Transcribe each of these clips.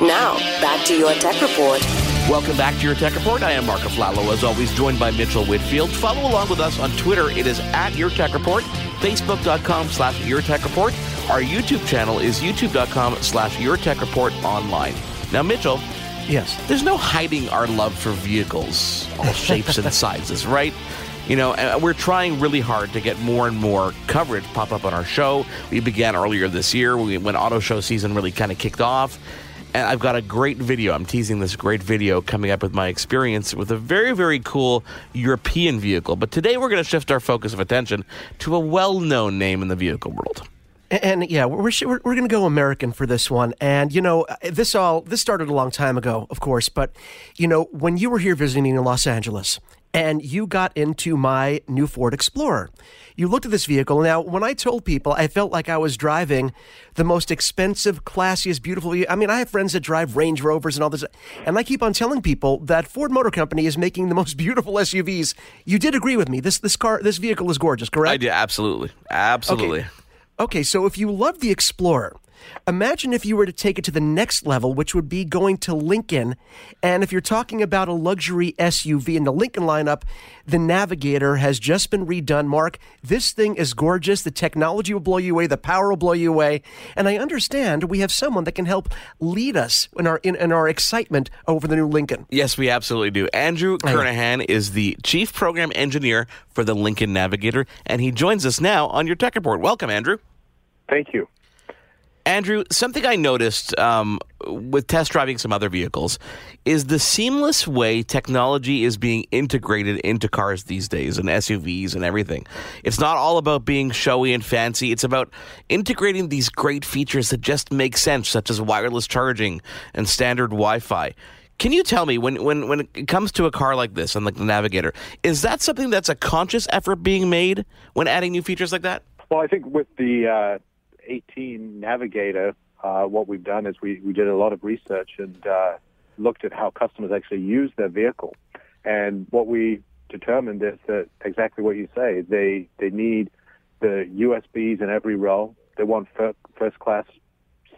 Now, back to your tech report. Welcome back to your Tech Report. I am Marco Flallow, as always, joined by Mitchell Whitfield. Follow along with us on Twitter. It is at Your Tech Report, Facebook.com slash Your Tech Report. Our YouTube channel is YouTube.com slash Your Tech Report online. Now, Mitchell, Yes. there's no hiding our love for vehicles, all shapes and sizes, right? You know, we're trying really hard to get more and more coverage pop up on our show. We began earlier this year when auto show season really kind of kicked off. And I've got a great video. I'm teasing this great video coming up with my experience with a very, very cool European vehicle. But today we're going to shift our focus of attention to a well known name in the vehicle world. And, and yeah, we're we're, we're going to go American for this one. And you know, this all this started a long time ago, of course. But you know, when you were here visiting in Los Angeles, and you got into my new Ford Explorer, you looked at this vehicle. Now, when I told people, I felt like I was driving the most expensive, classiest, beautiful. I mean, I have friends that drive Range Rovers and all this, and I keep on telling people that Ford Motor Company is making the most beautiful SUVs. You did agree with me. This this car, this vehicle is gorgeous, correct? I did, absolutely. Absolutely. Okay. Okay, so if you love the Explorer, imagine if you were to take it to the next level, which would be going to Lincoln. And if you're talking about a luxury SUV in the Lincoln lineup, the Navigator has just been redone. Mark, this thing is gorgeous. The technology will blow you away. The power will blow you away. And I understand we have someone that can help lead us in our in, in our excitement over the new Lincoln. Yes, we absolutely do. Andrew Kernahan is the chief program engineer for the Lincoln Navigator, and he joins us now on your tech report. Welcome, Andrew. Thank you. Andrew, something I noticed um, with test driving some other vehicles is the seamless way technology is being integrated into cars these days and SUVs and everything. It's not all about being showy and fancy, it's about integrating these great features that just make sense, such as wireless charging and standard Wi Fi. Can you tell me when, when, when it comes to a car like this and like the Navigator, is that something that's a conscious effort being made when adding new features like that? Well, I think with the uh, 18 Navigator, uh, what we've done is we, we did a lot of research and uh, looked at how customers actually use their vehicle. And what we determined is that exactly what you say. They they need the USBs in every row. They want fir- first class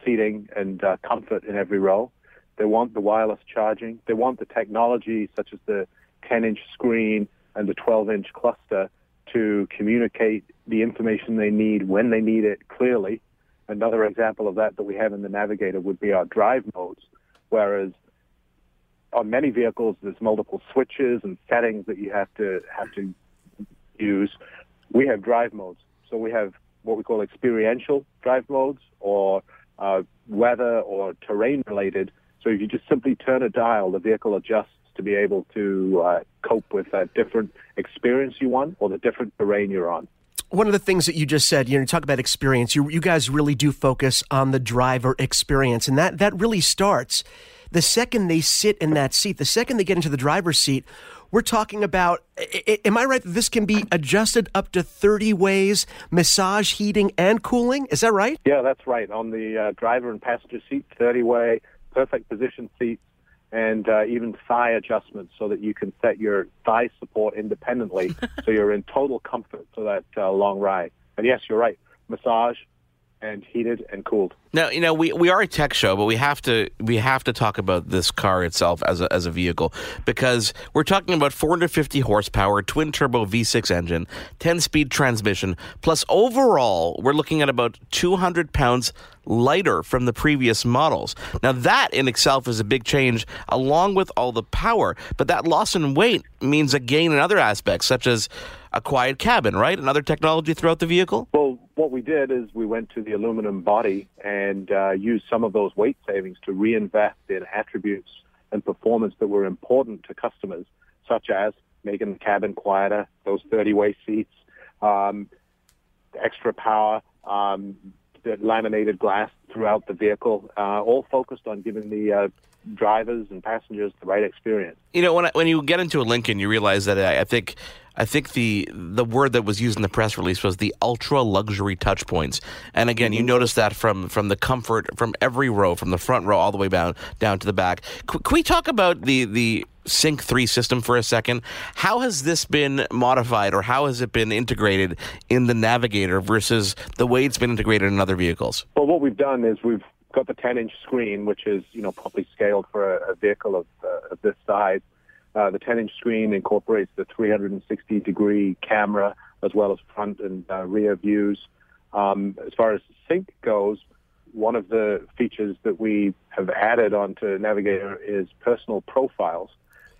seating and uh, comfort in every row. They want the wireless charging. They want the technology such as the 10 inch screen and the 12 inch cluster to communicate the information they need when they need it clearly. Another example of that that we have in the Navigator would be our drive modes, whereas on many vehicles there's multiple switches and settings that you have to have to use. We have drive modes, so we have what we call experiential drive modes or uh, weather or terrain related. So if you just simply turn a dial, the vehicle adjusts to be able to uh, cope with a different experience you want or the different terrain you're on. One of the things that you just said, you know, you talk about experience. You you guys really do focus on the driver experience, and that that really starts the second they sit in that seat. The second they get into the driver's seat, we're talking about. Am I right that this can be adjusted up to thirty ways, massage, heating, and cooling? Is that right? Yeah, that's right. On the uh, driver and passenger seat, thirty way, perfect position seats and uh, even thigh adjustments so that you can set your thigh support independently so you're in total comfort for that uh, long ride. And yes, you're right. Massage and heated and cooled. Now, you know, we, we are a tech show, but we have to we have to talk about this car itself as a, as a vehicle because we're talking about 450 horsepower, twin turbo V6 engine, 10 speed transmission, plus overall we're looking at about 200 pounds lighter from the previous models. Now that in itself is a big change along with all the power, but that loss in weight means a gain in other aspects such as a quiet cabin, right? And other technology throughout the vehicle? Well, what we did is we went to the aluminum body and uh, used some of those weight savings to reinvest in attributes and performance that were important to customers, such as making the cabin quieter, those 30-way seats, um, extra power, um, the laminated glass throughout the vehicle, uh, all focused on giving the uh, drivers and passengers the right experience. You know, when I, when you get into a Lincoln, you realize that I, I think I think the the word that was used in the press release was the ultra luxury touch points. And again, you notice that from from the comfort from every row, from the front row all the way down down to the back. Can, can we talk about the the Sync 3 system for a second? How has this been modified or how has it been integrated in the Navigator versus the way it's been integrated in other vehicles? Well, what we've done is we've got the 10-inch screen, which is you know probably scaled for a, a vehicle of, uh, of this size. Uh, the 10-inch screen incorporates the 360-degree camera as well as front and uh, rear views. Um, as far as sync goes, one of the features that we have added onto Navigator is personal profiles,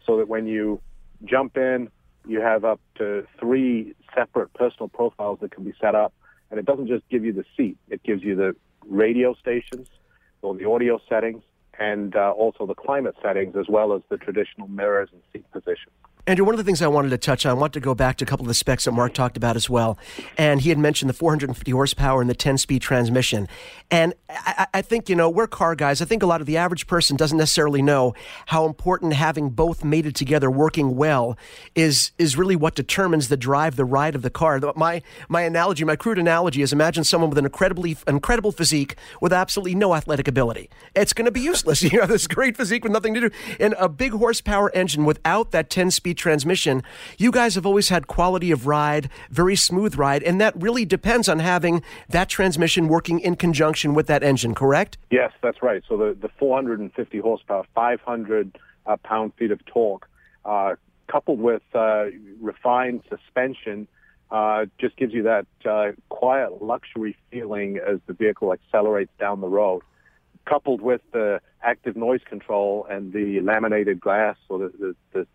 so that when you jump in, you have up to three separate personal profiles that can be set up, and it doesn't just give you the seat; it gives you the radio stations or the audio settings, and uh, also the climate settings, as well as the traditional mirrors and seat position. Andrew, one of the things I wanted to touch on, I want to go back to a couple of the specs that Mark talked about as well. And he had mentioned the 450 horsepower and the 10 speed transmission. And I, I, think, you know, we're car guys. I think a lot of the average person doesn't necessarily know how important having both mated together working well is, is really what determines the drive, the ride of the car. My, my analogy, my crude analogy is imagine someone with an incredibly, incredible physique with absolutely no athletic ability. It's going to be useless. You have this great physique with nothing to do. And a big horsepower engine without that 10 speed transmission, you guys have always had quality of ride, very smooth ride, and that really depends on having that transmission working in conjunction with that engine, correct? Yes, that's right. So the, the 450 horsepower, 500 uh, pound feet of torque, uh, coupled with uh, refined suspension, uh, just gives you that uh, quiet luxury feeling as the vehicle accelerates down the road coupled with the active noise control and the laminated glass or the, the, the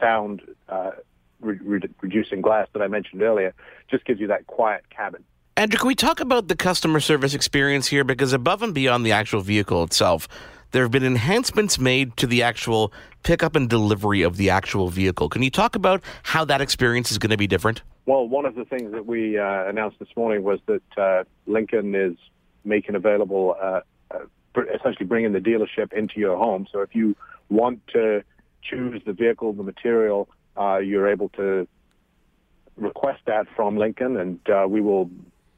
sound uh, re- re- reducing glass that I mentioned earlier just gives you that quiet cabin. Andrew, can we talk about the customer service experience here? Because above and beyond the actual vehicle itself, there have been enhancements made to the actual pickup and delivery of the actual vehicle. Can you talk about how that experience is going to be different? Well, one of the things that we uh, announced this morning was that uh, Lincoln is making available, uh, uh essentially bringing the dealership into your home. So if you want to choose the vehicle, the material, uh, you're able to request that from Lincoln, and uh, we will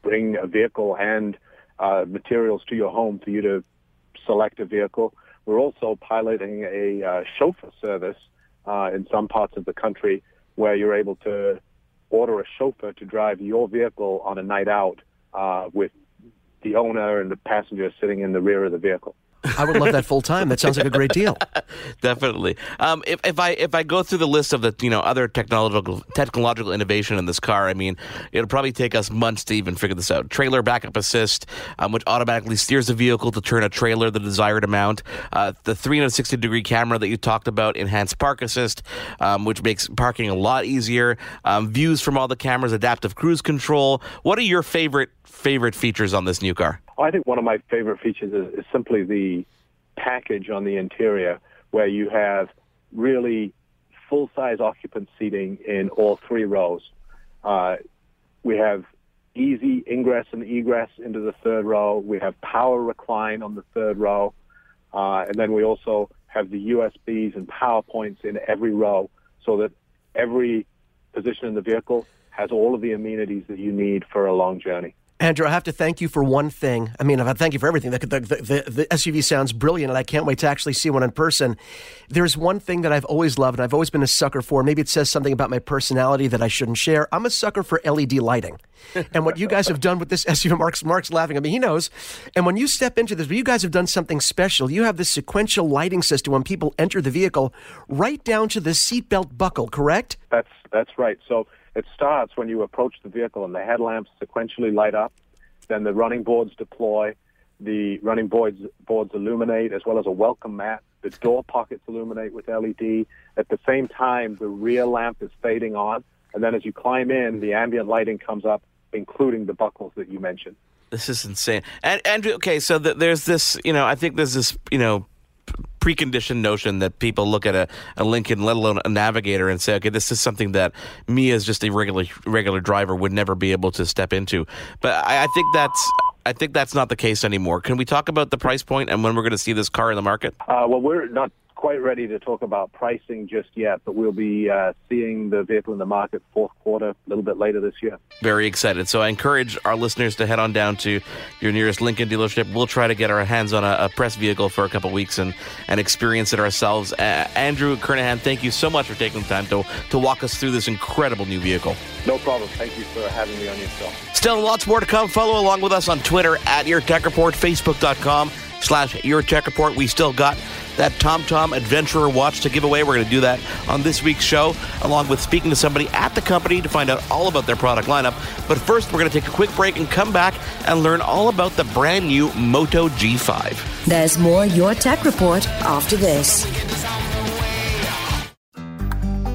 bring a vehicle and uh, materials to your home for you to select a vehicle. We're also piloting a uh, chauffeur service uh, in some parts of the country where you're able to order a chauffeur to drive your vehicle on a night out uh, with the owner and the passenger sitting in the rear of the vehicle. I would love that full time. That sounds like a great deal. Definitely. Um, if, if I if I go through the list of the you know other technological technological innovation in this car, I mean, it'll probably take us months to even figure this out. Trailer backup assist, um, which automatically steers the vehicle to turn a trailer the desired amount. Uh, the 360 degree camera that you talked about, enhanced park assist, um, which makes parking a lot easier. Um, views from all the cameras, adaptive cruise control. What are your favorite favorite features on this new car? I think one of my favorite features is, is simply the package on the interior, where you have really full-size occupant seating in all three rows. Uh, we have easy ingress and egress into the third row. We have power recline on the third row. Uh, and then we also have the USBs and power points in every row so that every position in the vehicle has all of the amenities that you need for a long journey. Andrew, I have to thank you for one thing. I mean, I thank you for everything. The, the, the, the, SUV sounds brilliant, and I can't wait to actually see one in person. There's one thing that I've always loved, and I've always been a sucker for. Maybe it says something about my personality that I shouldn't share. I'm a sucker for LED lighting. and what you guys have done with this SUV, Mark's, Mark's laughing at me. He knows. And when you step into this, you guys have done something special. You have this sequential lighting system when people enter the vehicle, right down to the seatbelt buckle, correct? That's, that's right. So it starts when you approach the vehicle and the headlamps sequentially light up. Then the running boards deploy. The running boards, boards illuminate as well as a welcome mat. The door pockets illuminate with LED. At the same time, the rear lamp is fading on. And then as you climb in, the ambient lighting comes up, including the buckles that you mentioned. This is insane. And Andrew, okay, so the, there's this, you know, I think there's this, you know, preconditioned notion that people look at a, a Lincoln, let alone a Navigator, and say, okay, this is something that me as just a regular regular driver would never be able to step into. But I, I think that's I think that's not the case anymore. Can we talk about the price point and when we're going to see this car in the market? Uh, well, we're not quite ready to talk about pricing just yet, but we'll be uh, seeing the vehicle in the market fourth quarter, a little bit later this year. Very excited. So I encourage our listeners to head on down to your nearest Lincoln dealership. We'll try to get our hands on a, a press vehicle for a couple weeks and, and experience it ourselves. Uh, Andrew Kernahan, thank you so much for taking the time to, to walk us through this incredible new vehicle. No problem. Thank you for having me on your show. Still lots more to come. Follow along with us on Twitter at Your Tech Report, Facebook.com slash Your Tech Report. We still got that TomTom Adventurer watch to give away. We're going to do that on this week's show, along with speaking to somebody at the company to find out all about their product lineup. But first, we're going to take a quick break and come back and learn all about the brand new Moto G5. There's more Your Tech Report after this.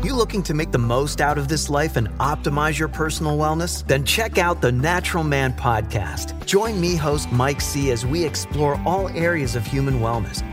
You looking to make the most out of this life and optimize your personal wellness? Then check out the Natural Man podcast. Join me, host Mike C., as we explore all areas of human wellness